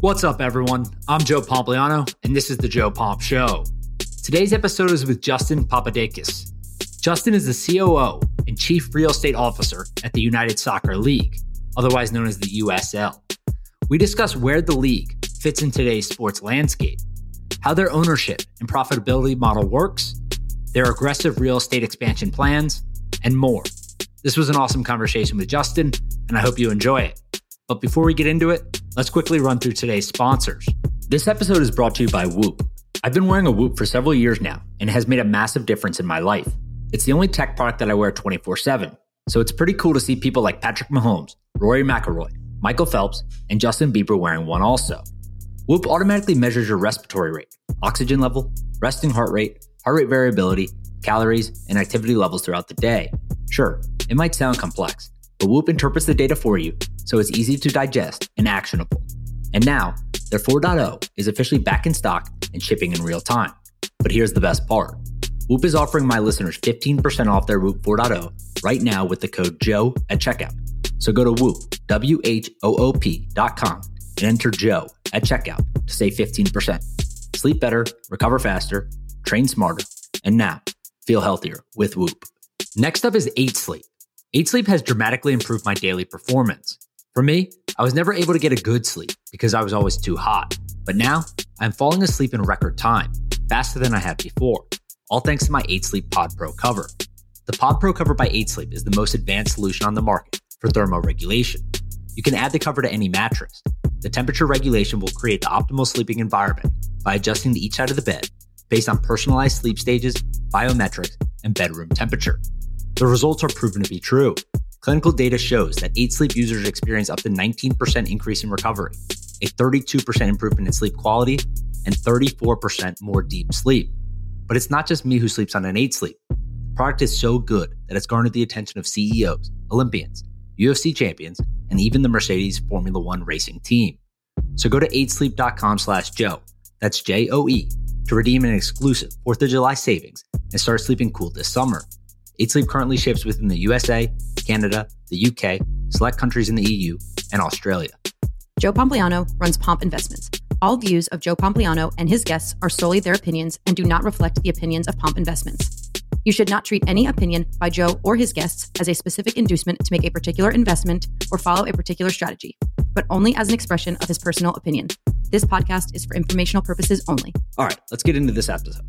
What's up, everyone? I'm Joe Pompliano, and this is the Joe Pomp Show. Today's episode is with Justin Papadakis. Justin is the COO and Chief Real Estate Officer at the United Soccer League, otherwise known as the USL. We discuss where the league fits in today's sports landscape, how their ownership and profitability model works, their aggressive real estate expansion plans, and more. This was an awesome conversation with Justin, and I hope you enjoy it. But before we get into it, let's quickly run through today's sponsors. This episode is brought to you by Whoop. I've been wearing a Whoop for several years now, and it has made a massive difference in my life. It's the only tech product that I wear 24 7, so it's pretty cool to see people like Patrick Mahomes, Rory McIlroy, Michael Phelps, and Justin Bieber wearing one also. Whoop automatically measures your respiratory rate, oxygen level, resting heart rate, heart rate variability, calories, and activity levels throughout the day. Sure, it might sound complex, but Whoop interprets the data for you so it's easy to digest and actionable. And now, their 4.0 is officially back in stock and shipping in real time. But here's the best part Whoop is offering my listeners 15% off their Whoop 4.0 right now with the code JOE at checkout. So go to Whoop, W H O O P.com and enter Joe at checkout to save 15%. Sleep better, recover faster, train smarter, and now feel healthier with Whoop. Next up is 8 Sleep. 8 Sleep has dramatically improved my daily performance. For me, I was never able to get a good sleep because I was always too hot. But now, I'm falling asleep in record time, faster than I have before, all thanks to my 8 Sleep Pod Pro cover. The Pod Pro cover by 8 Sleep is the most advanced solution on the market for thermoregulation. You can add the cover to any mattress. The temperature regulation will create the optimal sleeping environment by adjusting to each side of the bed based on personalized sleep stages, biometrics, and bedroom temperature. The results are proven to be true. Clinical data shows that 8 Sleep users experience up to 19% increase in recovery, a 32% improvement in sleep quality, and 34% more deep sleep. But it's not just me who sleeps on an 8 Sleep. The product is so good that it's garnered the attention of CEOs, Olympians, UFC champions, and even the Mercedes Formula One racing team. So go to 8sleep.com slash Joe, that's J O E, to redeem an exclusive 4th of July savings and start sleeping cool this summer. 8 Sleep currently ships within the USA, Canada, the UK, select countries in the EU, and Australia. Joe Pompliano runs Pomp Investments. All views of Joe Pompliano and his guests are solely their opinions and do not reflect the opinions of Pomp Investments. You should not treat any opinion by Joe or his guests as a specific inducement to make a particular investment or follow a particular strategy, but only as an expression of his personal opinion. This podcast is for informational purposes only. All right, let's get into this episode.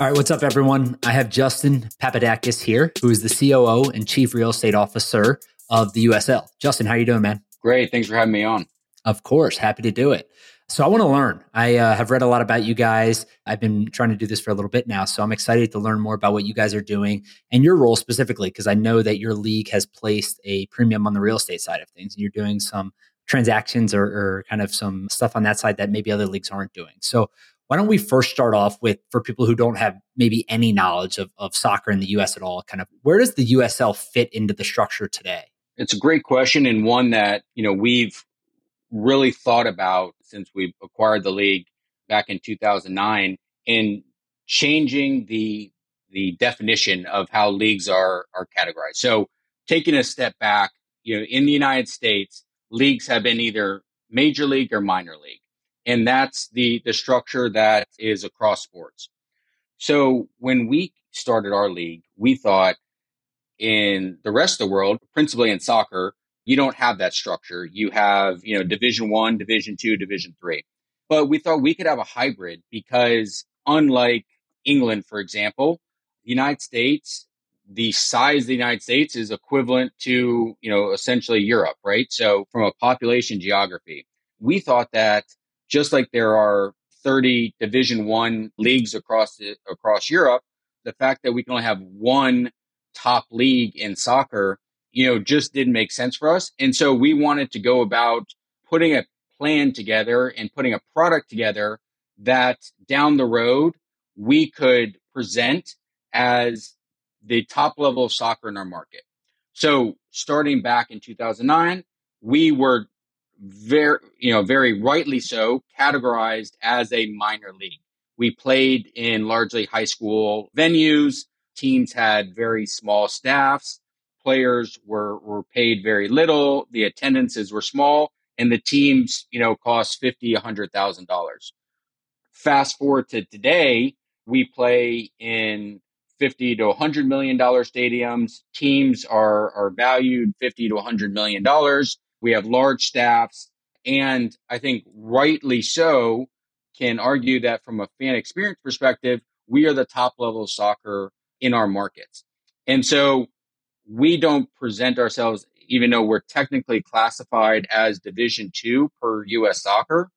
All right, what's up, everyone? I have Justin Papadakis here, who is the COO and Chief Real Estate Officer of the USL. Justin, how are you doing, man? Great. Thanks for having me on. Of course, happy to do it. So I want to learn. I uh, have read a lot about you guys. I've been trying to do this for a little bit now, so I'm excited to learn more about what you guys are doing and your role specifically, because I know that your league has placed a premium on the real estate side of things, and you're doing some transactions or, or kind of some stuff on that side that maybe other leagues aren't doing. So why don't we first start off with, for people who don't have maybe any knowledge of, of soccer in the US at all, kind of where does the USL fit into the structure today? It's a great question and one that, you know, we've really thought about since we acquired the league back in 2009 in changing the the definition of how leagues are are categorized. So taking a step back, you know, in the United States, leagues have been either major league or minor league and that's the the structure that is across sports. So when we started our league, we thought in the rest of the world, principally in soccer, you don't have that structure. You have, you know, division one, division two, division three. But we thought we could have a hybrid because unlike England, for example, the United States, the size of the United States is equivalent to, you know, essentially Europe, right? So from a population geography, we thought that just like there are 30 division one leagues across the, across Europe, the fact that we can only have one top league in soccer, you know, just didn't make sense for us. And so we wanted to go about putting a plan together and putting a product together that down the road we could present as the top level of soccer in our market. So starting back in 2009, we were very, you know, very rightly so, categorized as a minor league. We played in largely high school venues. Teams had very small staffs. Players were, were paid very little. The attendances were small. and the teams, you know, cost fifty, a hundred thousand dollars. Fast forward to today, we play in 50 to 100 million dollar stadiums. Teams are are valued 50 to 100 million dollars. We have large staffs and I think rightly so can argue that from a fan experience perspective, we are the top level of soccer in our markets. And so we don't present ourselves, even though we're technically classified as Division two per US soccer,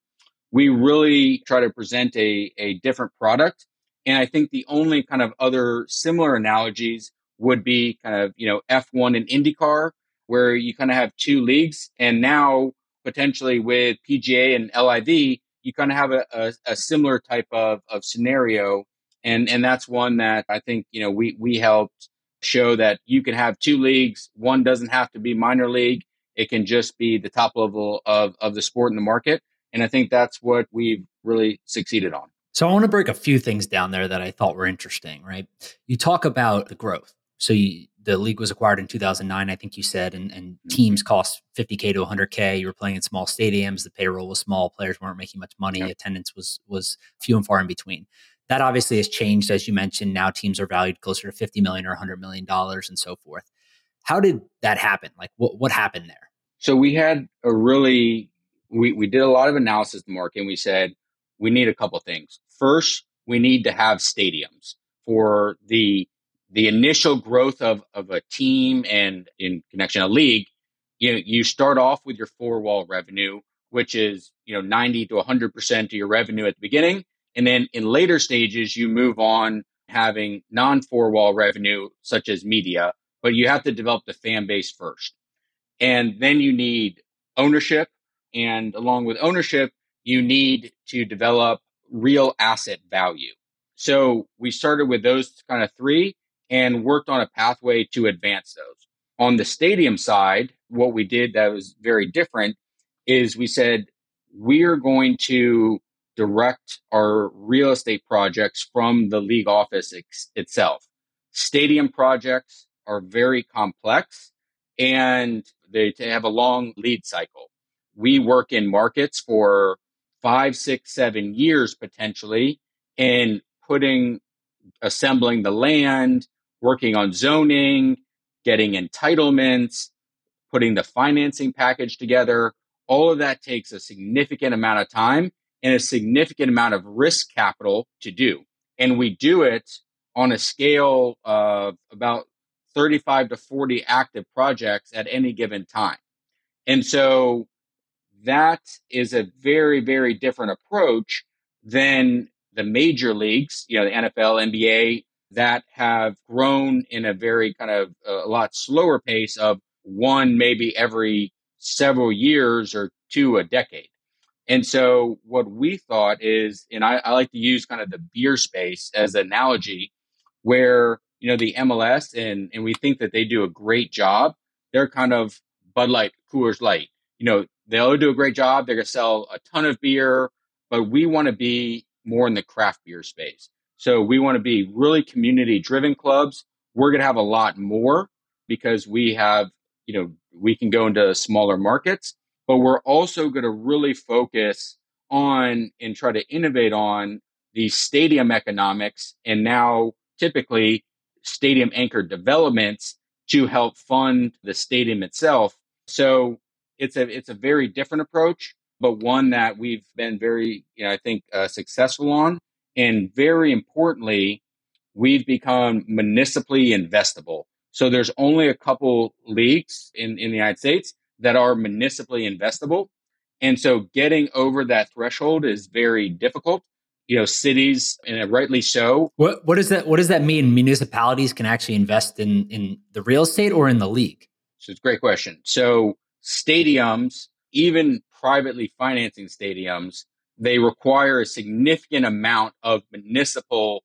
we really try to present a, a different product. And I think the only kind of other similar analogies would be kind of, you know, F1 and IndyCar, where you kind of have two leagues. And now potentially with PGA and LIV, you kind of have a, a, a similar type of, of scenario. And, and that's one that I think, you know, we, we helped show that you can have two leagues. One doesn't have to be minor league. It can just be the top level of, of the sport in the market. And I think that's what we've really succeeded on. So I want to break a few things down there that I thought were interesting, right? You talk about the growth. So you, the league was acquired in 2009, I think you said, and, and mm-hmm. teams cost 50k to 100k. You were playing in small stadiums. The payroll was small. Players weren't making much money. Yep. Attendance was was few and far in between. That obviously has changed, as you mentioned. Now teams are valued closer to 50 million or 100 million dollars, and so forth. How did that happen? Like, what what happened there? So we had a really we we did a lot of analysis, Mark, and we said we need a couple things. First, we need to have stadiums for the the initial growth of, of a team and in connection a league, you know, you start off with your four wall revenue, which is, you know, 90 to 100% of your revenue at the beginning. And then in later stages, you move on having non four wall revenue, such as media, but you have to develop the fan base first. And then you need ownership. And along with ownership, you need to develop real asset value. So we started with those kind of three and worked on a pathway to advance those. On the stadium side, what we did that was very different is we said, we're going to direct our real estate projects from the league office ex- itself. Stadium projects are very complex and they have a long lead cycle. We work in markets for five, six, seven years potentially in putting, assembling the land, working on zoning, getting entitlements, putting the financing package together. All of that takes a significant amount of time and a significant amount of risk capital to do. And we do it on a scale of about 35 to 40 active projects at any given time. And so that is a very, very different approach than the major leagues, you know, the NFL, NBA, that have grown in a very kind of uh, a lot slower pace of one maybe every several years or two a decade. And so what we thought is, and I, I like to use kind of the beer space as an analogy where, you know, the MLS and, and we think that they do a great job. They're kind of Bud Light, Coors Light. You know, they'll do a great job. They're going to sell a ton of beer, but we want to be more in the craft beer space. So we want to be really community driven clubs. We're going to have a lot more because we have, you know, we can go into smaller markets, but we're also going to really focus on and try to innovate on the stadium economics and now typically stadium anchored developments to help fund the stadium itself. So it's a it's a very different approach, but one that we've been very, you know, I think uh, successful on. And very importantly, we've become municipally investable. So there's only a couple leagues in, in the United States that are municipally investable. And so getting over that threshold is very difficult. You know, cities, and rightly so. What what does that what does that mean? Municipalities can actually invest in in the real estate or in the league? So it's a great question. So stadiums, even privately financing stadiums, they require a significant amount of municipal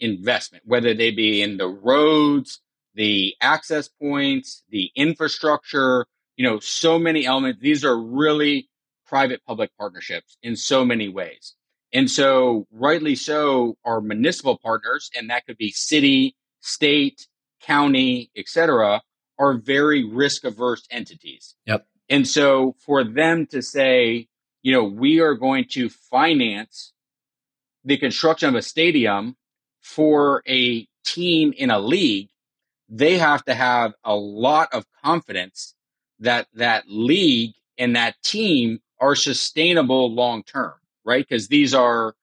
investment, whether they be in the roads, the access points, the infrastructure, you know, so many elements. These are really private public partnerships in so many ways. And so rightly so our municipal partners, and that could be city, state, county, etc., are very risk averse entities. Yep. And so for them to say, you know, we are going to finance the construction of a stadium for a team in a league, they have to have a lot of confidence that that league and that team are sustainable long term, right? Because these are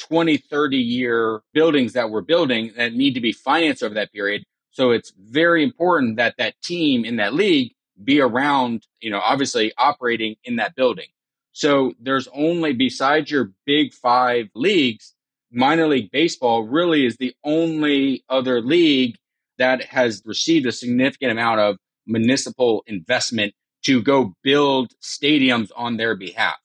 20, 30 year buildings that we're building that need to be financed over that period. So it's very important that that team in that league be around, you know, obviously operating in that building. So there's only, besides your big five leagues, minor league baseball really is the only other league that has received a significant amount of municipal investment to go build stadiums on their behalf.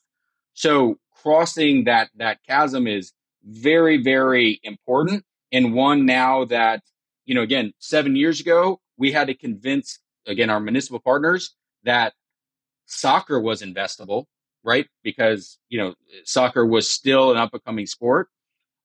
So crossing that, that chasm is very, very important. And one now that, you know, again, seven years ago, we had to convince, again, our municipal partners that soccer was investable, right? Because, you know, soccer was still an up and coming sport.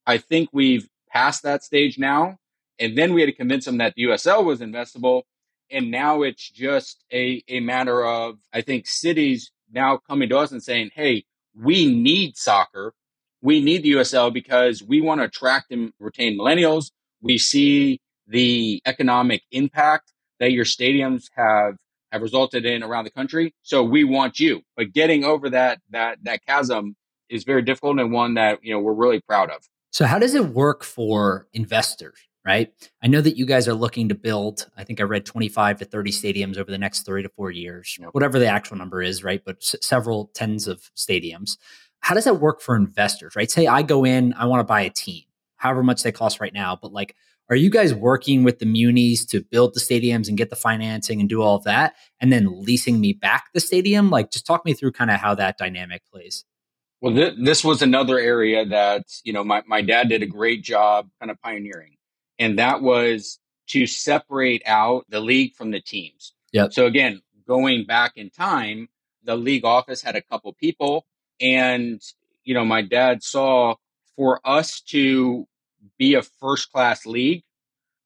I think we've passed that stage now. And then we had to convince them that the USL was investable. And now it's just a, a matter of, I think, cities now coming to us and saying, hey, we need soccer. We need the USL because we want to attract and retain millennials. We see the economic impact that your stadiums have have resulted in around the country. So we want you. But getting over that that that chasm is very difficult and one that you know we're really proud of. So how does it work for investors? right? I know that you guys are looking to build, I think I read 25 to 30 stadiums over the next three to four years, yep. whatever the actual number is, right? But s- several tens of stadiums. How does that work for investors, right? Say I go in, I want to buy a team, however much they cost right now, but like, are you guys working with the munis to build the stadiums and get the financing and do all of that and then leasing me back the stadium? Like, just talk me through kind of how that dynamic plays. Well, th- this was another area that, you know, my, my dad did a great job kind of pioneering and that was to separate out the league from the teams. Yeah. So again, going back in time, the league office had a couple people and you know, my dad saw for us to be a first class league,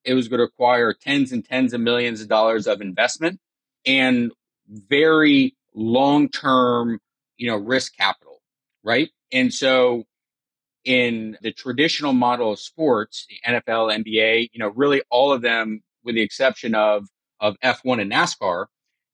it was going to require tens and tens of millions of dollars of investment and very long term, you know, risk capital, right? And so in the traditional model of sports, the NFL, NBA, you know, really all of them, with the exception of of F1 and NASCAR,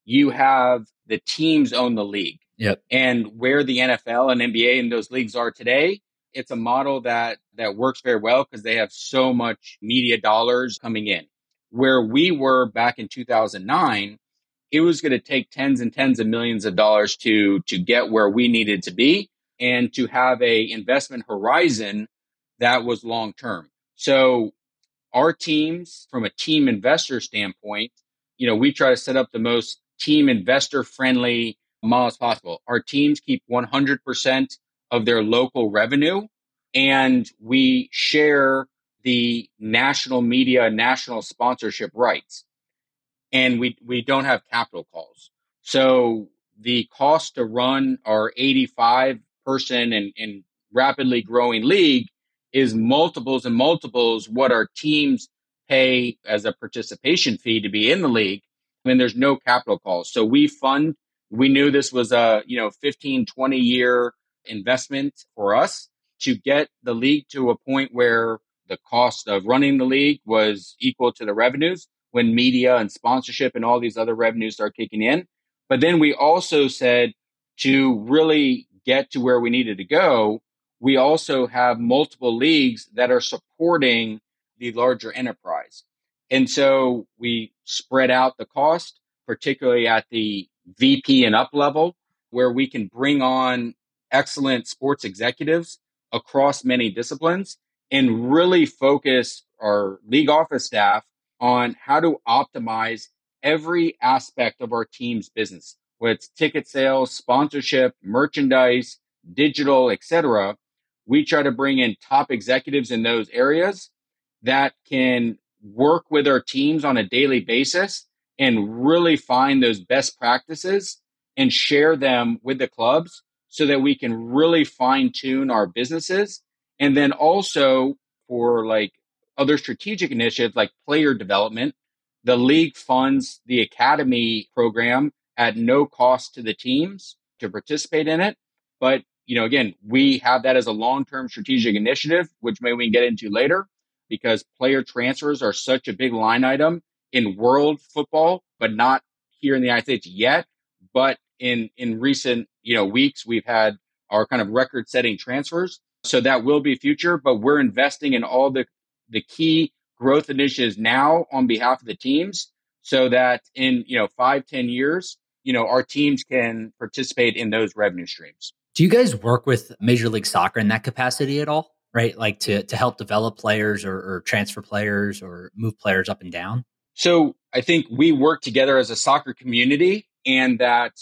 you have the teams own the league. Yep. And where the NFL and NBA and those leagues are today, it's a model that that works very well because they have so much media dollars coming in. Where we were back in 2009, it was going to take tens and tens of millions of dollars to to get where we needed to be and to have a investment horizon that was long term. So our teams from a team investor standpoint, you know, we try to set up the most team investor friendly model as possible. Our teams keep 100% of their local revenue and we share the national media, national sponsorship rights. And we, we don't have capital calls. So the cost to run our 85 person and, and rapidly growing league is multiples and multiples what our teams pay as a participation fee to be in the league. I mean, there's no capital calls. So we fund, we knew this was a, you know, 15, 20 year investment for us to get the league to a point where the cost of running the league was equal to the revenues when media and sponsorship and all these other revenues start kicking in. But then we also said to really get to where we needed to go, we also have multiple leagues that are supporting the larger enterprise. And so we spread out the cost, particularly at the VP and up level, where we can bring on excellent sports executives across many disciplines and really focus our league office staff on how to optimize every aspect of our team's business with ticket sales, sponsorship, merchandise, digital, etc. We try to bring in top executives in those areas that can work with our teams on a daily basis and really find those best practices and share them with the clubs so that we can really fine tune our businesses. And then also for like other strategic initiatives like player development, the league funds the academy program at no cost to the teams to participate in it. But, you know, again, we have that as a long-term strategic initiative, which maybe we can get into later because player transfers are such a big line item in world football, but not here in the United States yet. But in, in recent, you know, weeks, we've had our kind of record setting transfers. So that will be future, but we're investing in all the, the key growth initiatives now on behalf of the teams so that in, you know, five ten years, you know, our teams can participate in those revenue streams. Do you guys work with Major League Soccer in that capacity at all? Right? Like to, to help develop players or, or transfer players or move players up and down? So I think we work together as a soccer community and that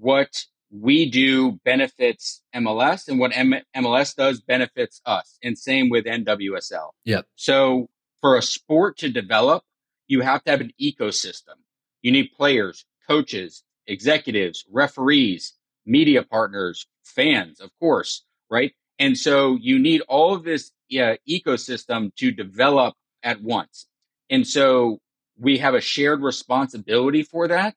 what we do benefits MLS and what M- MLS does benefits us. And same with NWSL. Yep. So for a sport to develop, you have to have an ecosystem. You need players, coaches, executives, referees, media partners, fans, of course, right? And so you need all of this uh, ecosystem to develop at once. And so we have a shared responsibility for that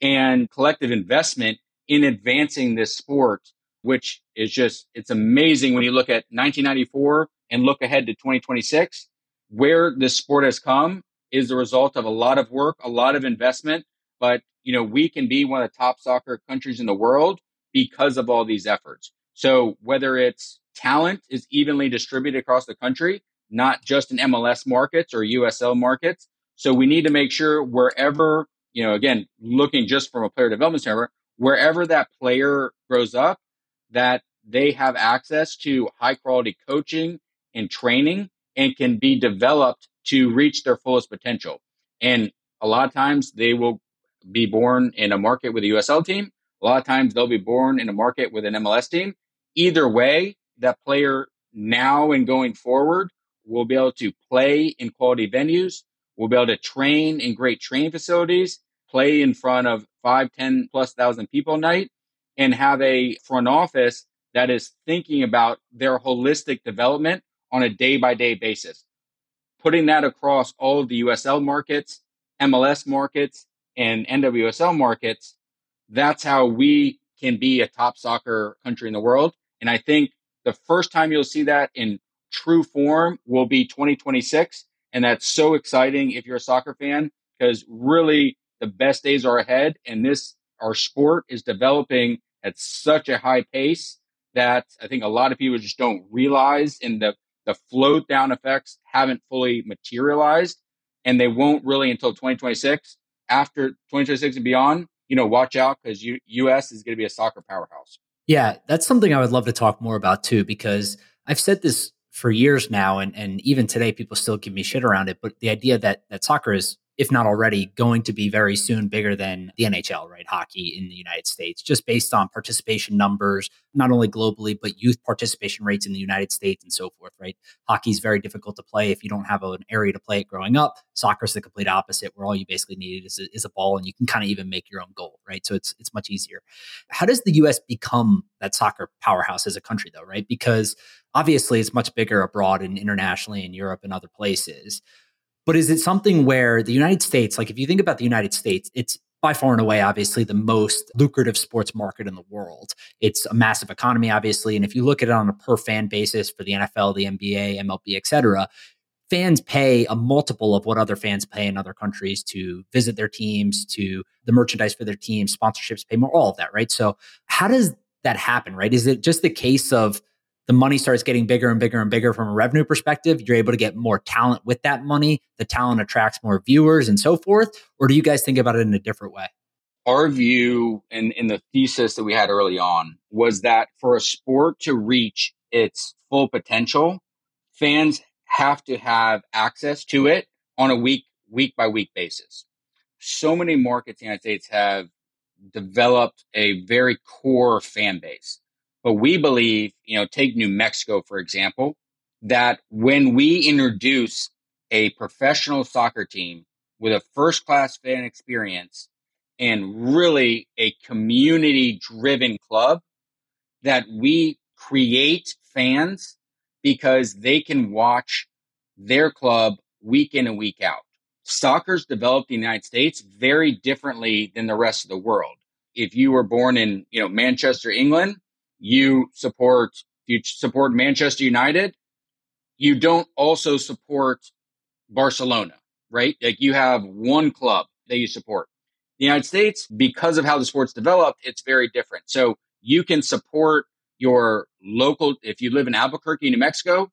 and collective investment in advancing this sport, which is just, it's amazing when you look at 1994 and look ahead to 2026, where this sport has come is the result of a lot of work, a lot of investment, but you know, we can be one of the top soccer countries in the world because of all these efforts. So whether it's talent is evenly distributed across the country, not just in MLS markets or USL markets. So we need to make sure wherever, you know, again, looking just from a player development standpoint, wherever that player grows up, that they have access to high quality coaching and training and can be developed to reach their fullest potential. And a lot of times they will be born in a market with a USL team. A lot of times they'll be born in a market with an MLS team. Either way, that player now and going forward will be able to play in quality venues. We'll be able to train in great training facilities, play in front of five, 10 plus thousand people a night and have a front office that is thinking about their holistic development on a day by day basis. Putting that across all of the USL markets, MLS markets, and NWSL markets, that's how we can be a top soccer country in the world. And I think the first time you'll see that in true form will be 2026. And that's so exciting if you're a soccer fan, because really the best days are ahead. And this, our sport is developing at such a high pace that I think a lot of people just don't realize and the, the float down effects haven't fully materialized and they won't really until 2026 after 2026 and beyond, you know, watch out because U- US is going to be a soccer powerhouse. Yeah, that's something I would love to talk more about too, because I've said this for years now, and, and even today, people still give me shit around it. But the idea that that soccer is if not already, going to be very soon bigger than the NHL, right? Hockey in the United States, just based on participation numbers, not only globally, but youth participation rates in the United States and so forth, right? Hockey is very difficult to play if you don't have an area to play it growing up. Soccer is the complete opposite, where all you basically need is a, is a ball and you can kind of even make your own goal, right? So it's, it's much easier. How does the US become that soccer powerhouse as a country, though, right? Because obviously it's much bigger abroad and internationally in Europe and other places. But is it something where the United States, like if you think about the United States, it's by far and away, obviously, the most lucrative sports market in the world. It's a massive economy, obviously. And if you look at it on a per fan basis for the NFL, the NBA, MLB, et cetera, fans pay a multiple of what other fans pay in other countries to visit their teams, to the merchandise for their teams, sponsorships pay more, all of that, right? So, how does that happen, right? Is it just the case of the money starts getting bigger and bigger and bigger from a revenue perspective, you're able to get more talent with that money. The talent attracts more viewers and so forth. Or do you guys think about it in a different way? Our view and in, in the thesis that we had early on was that for a sport to reach its full potential, fans have to have access to it on a week week by week basis. So many markets in the United States have developed a very core fan base. But we believe, you know, take New Mexico, for example, that when we introduce a professional soccer team with a first class fan experience and really a community driven club, that we create fans because they can watch their club week in and week out. soccer's developed in the United States very differently than the rest of the world. If you were born in, you know, Manchester, England, you support you support Manchester United. You don't also support Barcelona, right? Like you have one club that you support. The United States, because of how the sport's developed, it's very different. So you can support your local, if you live in Albuquerque, New Mexico,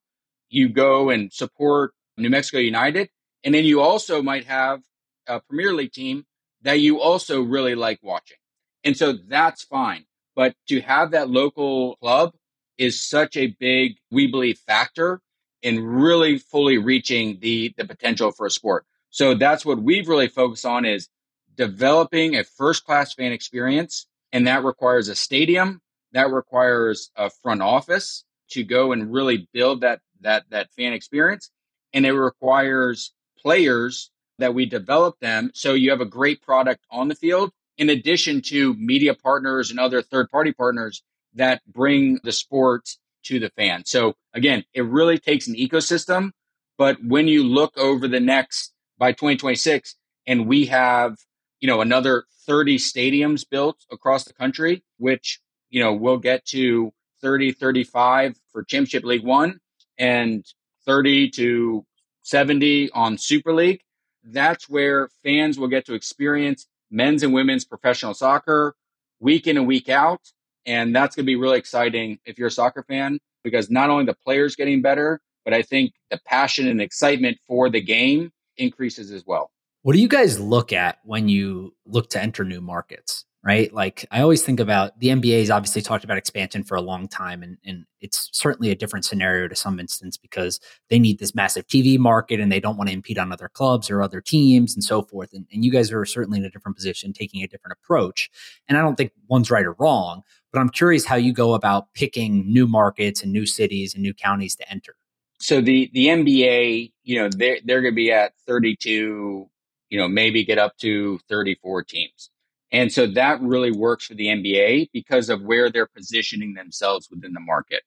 you go and support New Mexico United. And then you also might have a Premier League team that you also really like watching. And so that's fine. But to have that local club is such a big, we believe, factor in really fully reaching the, the potential for a sport. So that's what we've really focused on is developing a first class fan experience. And that requires a stadium. That requires a front office to go and really build that, that, that fan experience. And it requires players that we develop them. So you have a great product on the field in addition to media partners and other third party partners that bring the sport to the fan. So again, it really takes an ecosystem. But when you look over the next by 2026 and we have, you know, another 30 stadiums built across the country, which, you know, we'll get to 30, 35 for Championship League One and 30 to 70 on Super League. That's where fans will get to experience men's and women's professional soccer week in and week out. And that's going to be really exciting if you're a soccer fan, because not only the players getting better, but I think the passion and excitement for the game increases as well. What do you guys look at when you look to enter new markets? Right. Like I always think about the NBA has obviously talked about expansion for a long time. And, and it's certainly a different scenario to some instance because they need this massive TV market and they don't want to impede on other clubs or other teams and so forth. And, and you guys are certainly in a different position, taking a different approach. And I don't think one's right or wrong, but I'm curious how you go about picking new markets and new cities and new counties to enter. So the the NBA, you know, they're they're going to be at 32, you know, maybe get up to 34 teams. And so that really works for the NBA because of where they're positioning themselves within the market.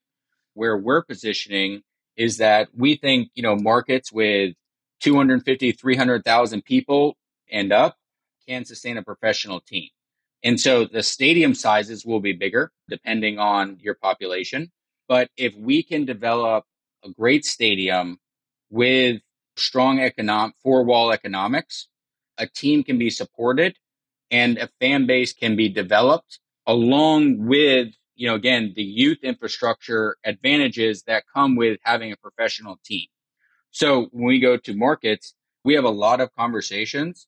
Where we're positioning is that we think, you know, markets with 250, 300,000 people and up can sustain a professional team. And so the stadium sizes will be bigger depending on your population. But if we can develop a great stadium with strong economic four wall economics, a team can be supported and a fan base can be developed along with, you know, again, the youth infrastructure advantages that come with having a professional team. So when we go to markets, we have a lot of conversations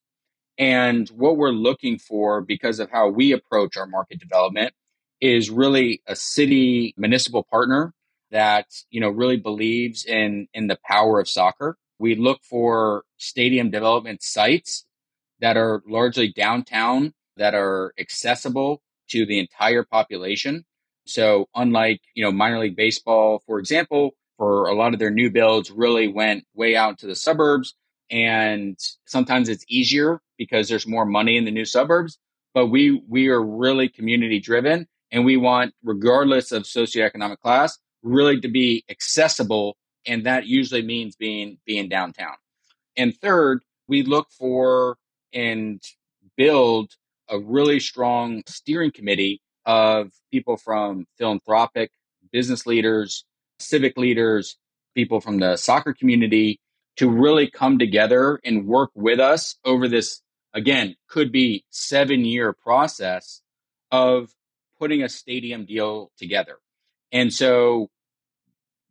and what we're looking for because of how we approach our market development is really a city municipal partner that, you know, really believes in, in the power of soccer. We look for stadium development sites that are largely downtown, that are accessible to the entire population. So unlike, you know, minor league baseball, for example, for a lot of their new builds really went way out to the suburbs. And sometimes it's easier because there's more money in the new suburbs but we we are really community driven and we want regardless of socioeconomic class really to be accessible. And that usually means being being downtown. And third we look for and build a really strong steering committee of people from philanthropic business leaders civic leaders people from the soccer community to really come together and work with us over this, again, could be seven year process of putting a stadium deal together. And so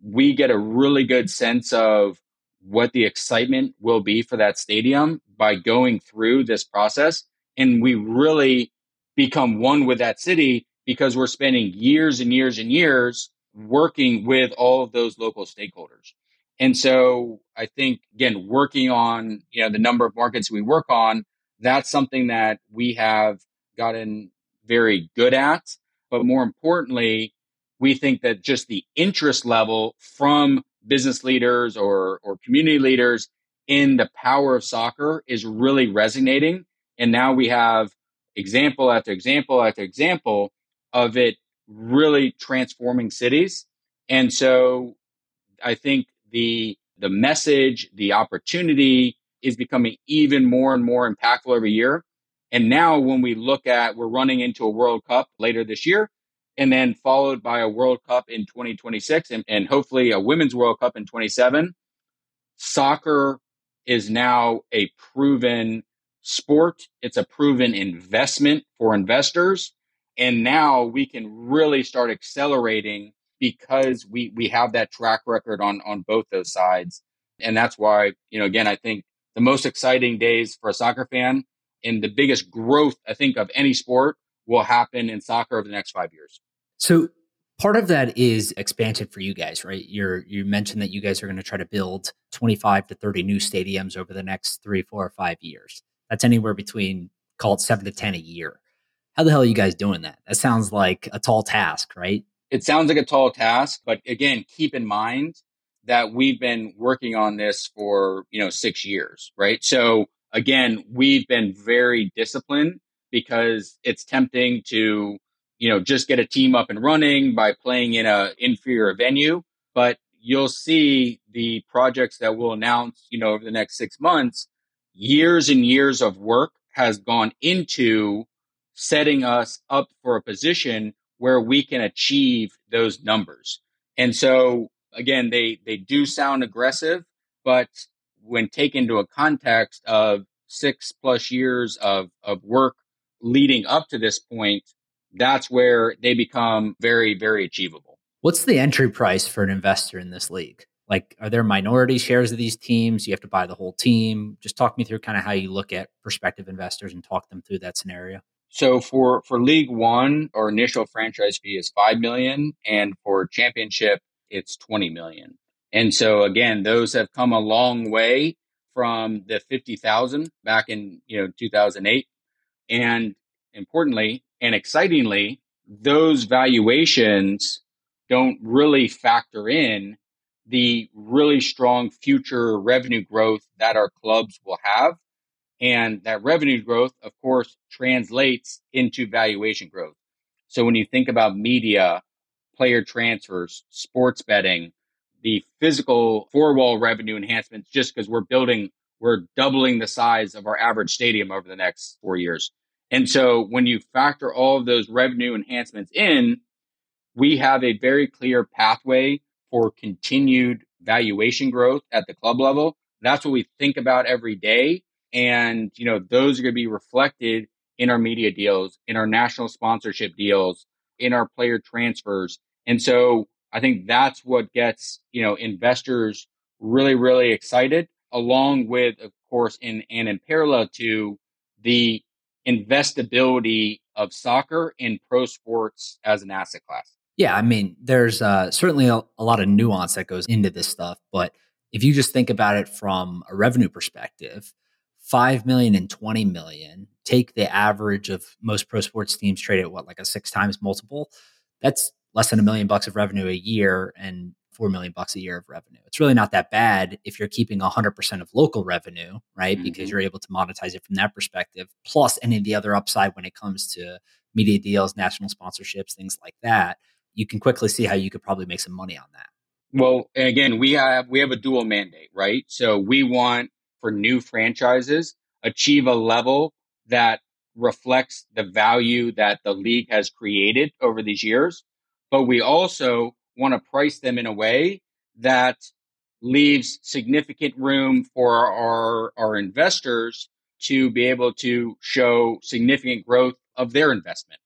we get a really good sense of what the excitement will be for that stadium by going through this process. And we really become one with that city because we're spending years and years and years working with all of those local stakeholders. And so I think again, working on, you know, the number of markets we work on, that's something that we have gotten very good at. But more importantly, we think that just the interest level from business leaders or, or community leaders in the power of soccer is really resonating. And now we have example after example after example of it really transforming cities. And so I think the the message, the opportunity is becoming even more and more impactful every year. And now when we look at, we're running into a World Cup later this year and then followed by a World Cup in 2026 and, and hopefully a Women's World Cup in 27. Soccer is now a proven sport. It's a proven investment for investors. And now we can really start accelerating because we, we have that track record on, on both those sides. And that's why, you know, again, I think the most exciting days for a soccer fan and the biggest growth, I think, of any sport will happen in soccer over the next five years. So part of that is expansion for you guys, right? You're you mentioned that you guys are going to try to build 25 to 30 new stadiums over the next three, four, or five years. That's anywhere between call it seven to 10 a year. How the hell are you guys doing that? That sounds like a tall task, right? It sounds like a tall task, but again, keep in mind that we've been working on this for, you know, six years, right? So again, we've been very disciplined because it's tempting to, you know, just get a team up and running by playing in a inferior venue. But you'll see the projects that we'll announce, you know, over the next six months, years and years of work has gone into setting us up for a position where we can achieve those numbers. And so again, they, they do sound aggressive, but when taken to a context of six plus years of, of work leading up to this point, that's where they become very, very achievable. What's the entry price for an investor in this league? Like, are there minority shares of these teams? You have to buy the whole team. Just talk me through kind of how you look at prospective investors and talk them through that scenario. So for for League One, our initial franchise fee is five million, and for Championship, it's twenty million. And so again, those have come a long way from the 50,000 back in, you know, 2008. And importantly and excitingly, those valuations don't really factor in the really strong future revenue growth that our clubs will have. And that revenue growth, of course, translates into valuation growth. So when you think about media, player transfers, sports betting, the physical four wall revenue enhancements just because we're building, we're doubling the size of our average stadium over the next four years. And so when you factor all of those revenue enhancements in, we have a very clear pathway for continued valuation growth at the club level. That's what we think about every day. And, you know, those are going to be reflected in our media deals, in our national sponsorship deals, in our player transfers. And so I think that's what gets, you know, investors really, really excited, along with, of course, in and in parallel to the investability of soccer in pro sports as an asset class. Yeah, I mean, there's uh, certainly a, a lot of nuance that goes into this stuff, but if you just think about it from a revenue perspective, 5 million and 20 million, take the average of most pro sports teams trade at what, like a six times multiple. That's less than a million bucks of revenue a year and four million bucks a year of revenue. It's really not that bad if you're keeping 100% of local revenue, right? Mm-hmm. Because you're able to monetize it from that perspective, plus any of the other upside when it comes to media deals, national sponsorships, things like that. You can quickly see how you could probably make some money on that. Well, again, we have we have a dual mandate, right? So we want for new franchises achieve a level that reflects the value that the league has created over these years but we also want to price them in a way that leaves significant room for our, our investors to be able to show significant growth of their investment.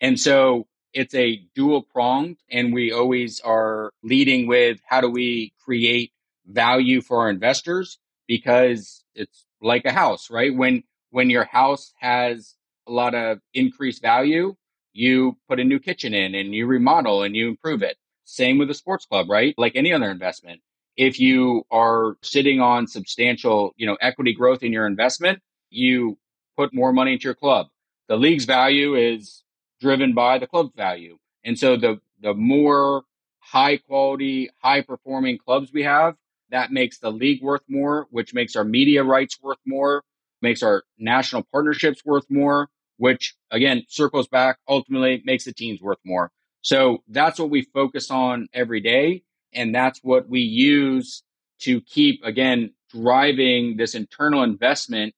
And so it's a dual pronged and we always are leading with how do we create value for our investors because it's like a house, right? When, when your house has a lot of increased value, you put a new kitchen in and you remodel and you improve it. Same with a sports club, right? Like any other investment. If you are sitting on substantial, you know, equity growth in your investment, you put more money into your club. The league's value is driven by the club's value. And so the, the more high quality, high performing clubs we have, that makes the league worth more, which makes our media rights worth more, makes our national partnerships worth more, which again circles back ultimately makes the teams worth more. So that's what we focus on every day. And that's what we use to keep, again, driving this internal investment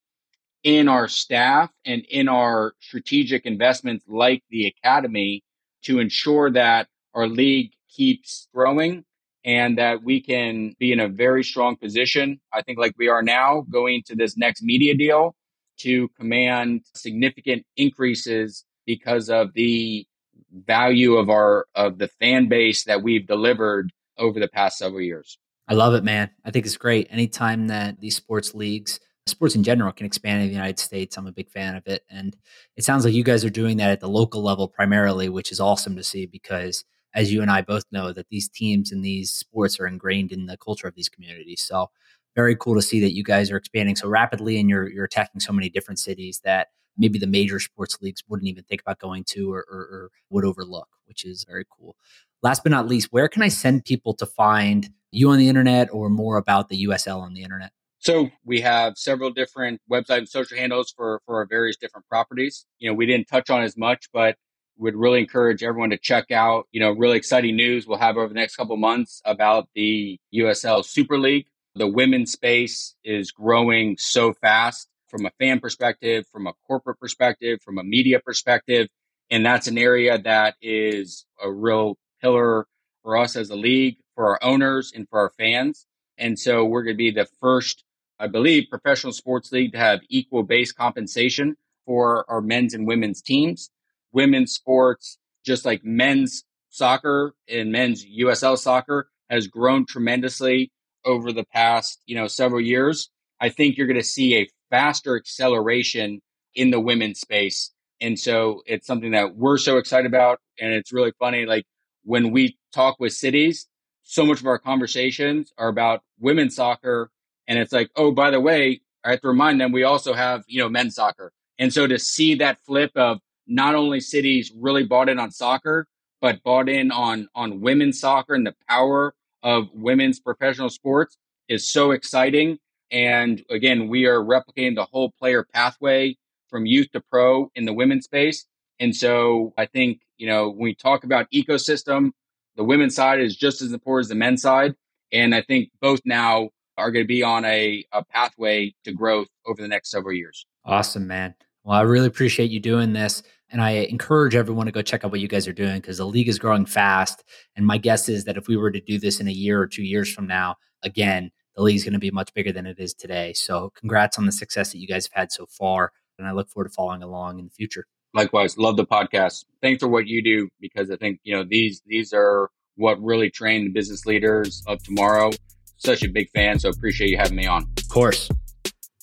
in our staff and in our strategic investments like the academy to ensure that our league keeps growing and that we can be in a very strong position. I think like we are now going to this next media deal to command significant increases because of the value of our of the fan base that we've delivered over the past several years. I love it, man. I think it's great. Anytime that these sports leagues, sports in general, can expand in the United States, I'm a big fan of it. And it sounds like you guys are doing that at the local level primarily, which is awesome to see because as you and I both know, that these teams and these sports are ingrained in the culture of these communities. So very cool to see that you guys are expanding so rapidly and you're you're attacking so many different cities that maybe the major sports leagues wouldn't even think about going to or, or, or would overlook, which is very cool. Last but not least, where can I send people to find you on the internet or more about the USL on the internet? So we have several different website and social handles for for our various different properties. You know, we didn't touch on as much, but would really encourage everyone to check out, you know, really exciting news we'll have over the next couple months about the USL Super League. The women's space is growing so fast from a fan perspective, from a corporate perspective, from a media perspective. And that's an area that is a real pillar for us as a league, for our owners, and for our fans. And so we're going to be the first, I believe, professional sports league to have equal base compensation for our men's and women's teams. Women's sports, just like men's soccer and men's USL soccer, has grown tremendously over the past, you know, several years. I think you're going to see a faster acceleration in the women's space. And so it's something that we're so excited about. And it's really funny. Like when we talk with cities, so much of our conversations are about women's soccer. And it's like, oh, by the way, I have to remind them we also have, you know, men's soccer. And so to see that flip of not only cities really bought in on soccer, but bought in on on women's soccer and the power of women's professional sports is so exciting. And again, we are replicating the whole player pathway from youth to pro in the women's space. And so I think, you know, when we talk about ecosystem, the women's side is just as important as the men's side. And I think both now are going to be on a, a pathway to growth over the next several years. Awesome, man. Well, I really appreciate you doing this. And I encourage everyone to go check out what you guys are doing because the league is growing fast. And my guess is that if we were to do this in a year or two years from now, again, the league is going to be much bigger than it is today. So, congrats on the success that you guys have had so far. And I look forward to following along in the future. Likewise, love the podcast. Thanks for what you do because I think, you know, these these are what really train the business leaders of tomorrow. Such a big fan, so appreciate you having me on. Of course.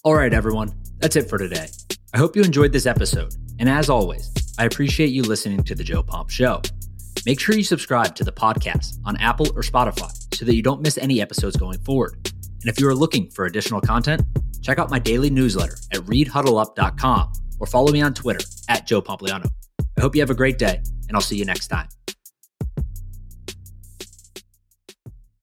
All right, everyone. That's it for today. I hope you enjoyed this episode. And as always, I appreciate you listening to The Joe Pomp Show. Make sure you subscribe to the podcast on Apple or Spotify so that you don't miss any episodes going forward. And if you are looking for additional content, check out my daily newsletter at readhuddleup.com or follow me on Twitter at Joe Pompliano. I hope you have a great day, and I'll see you next time.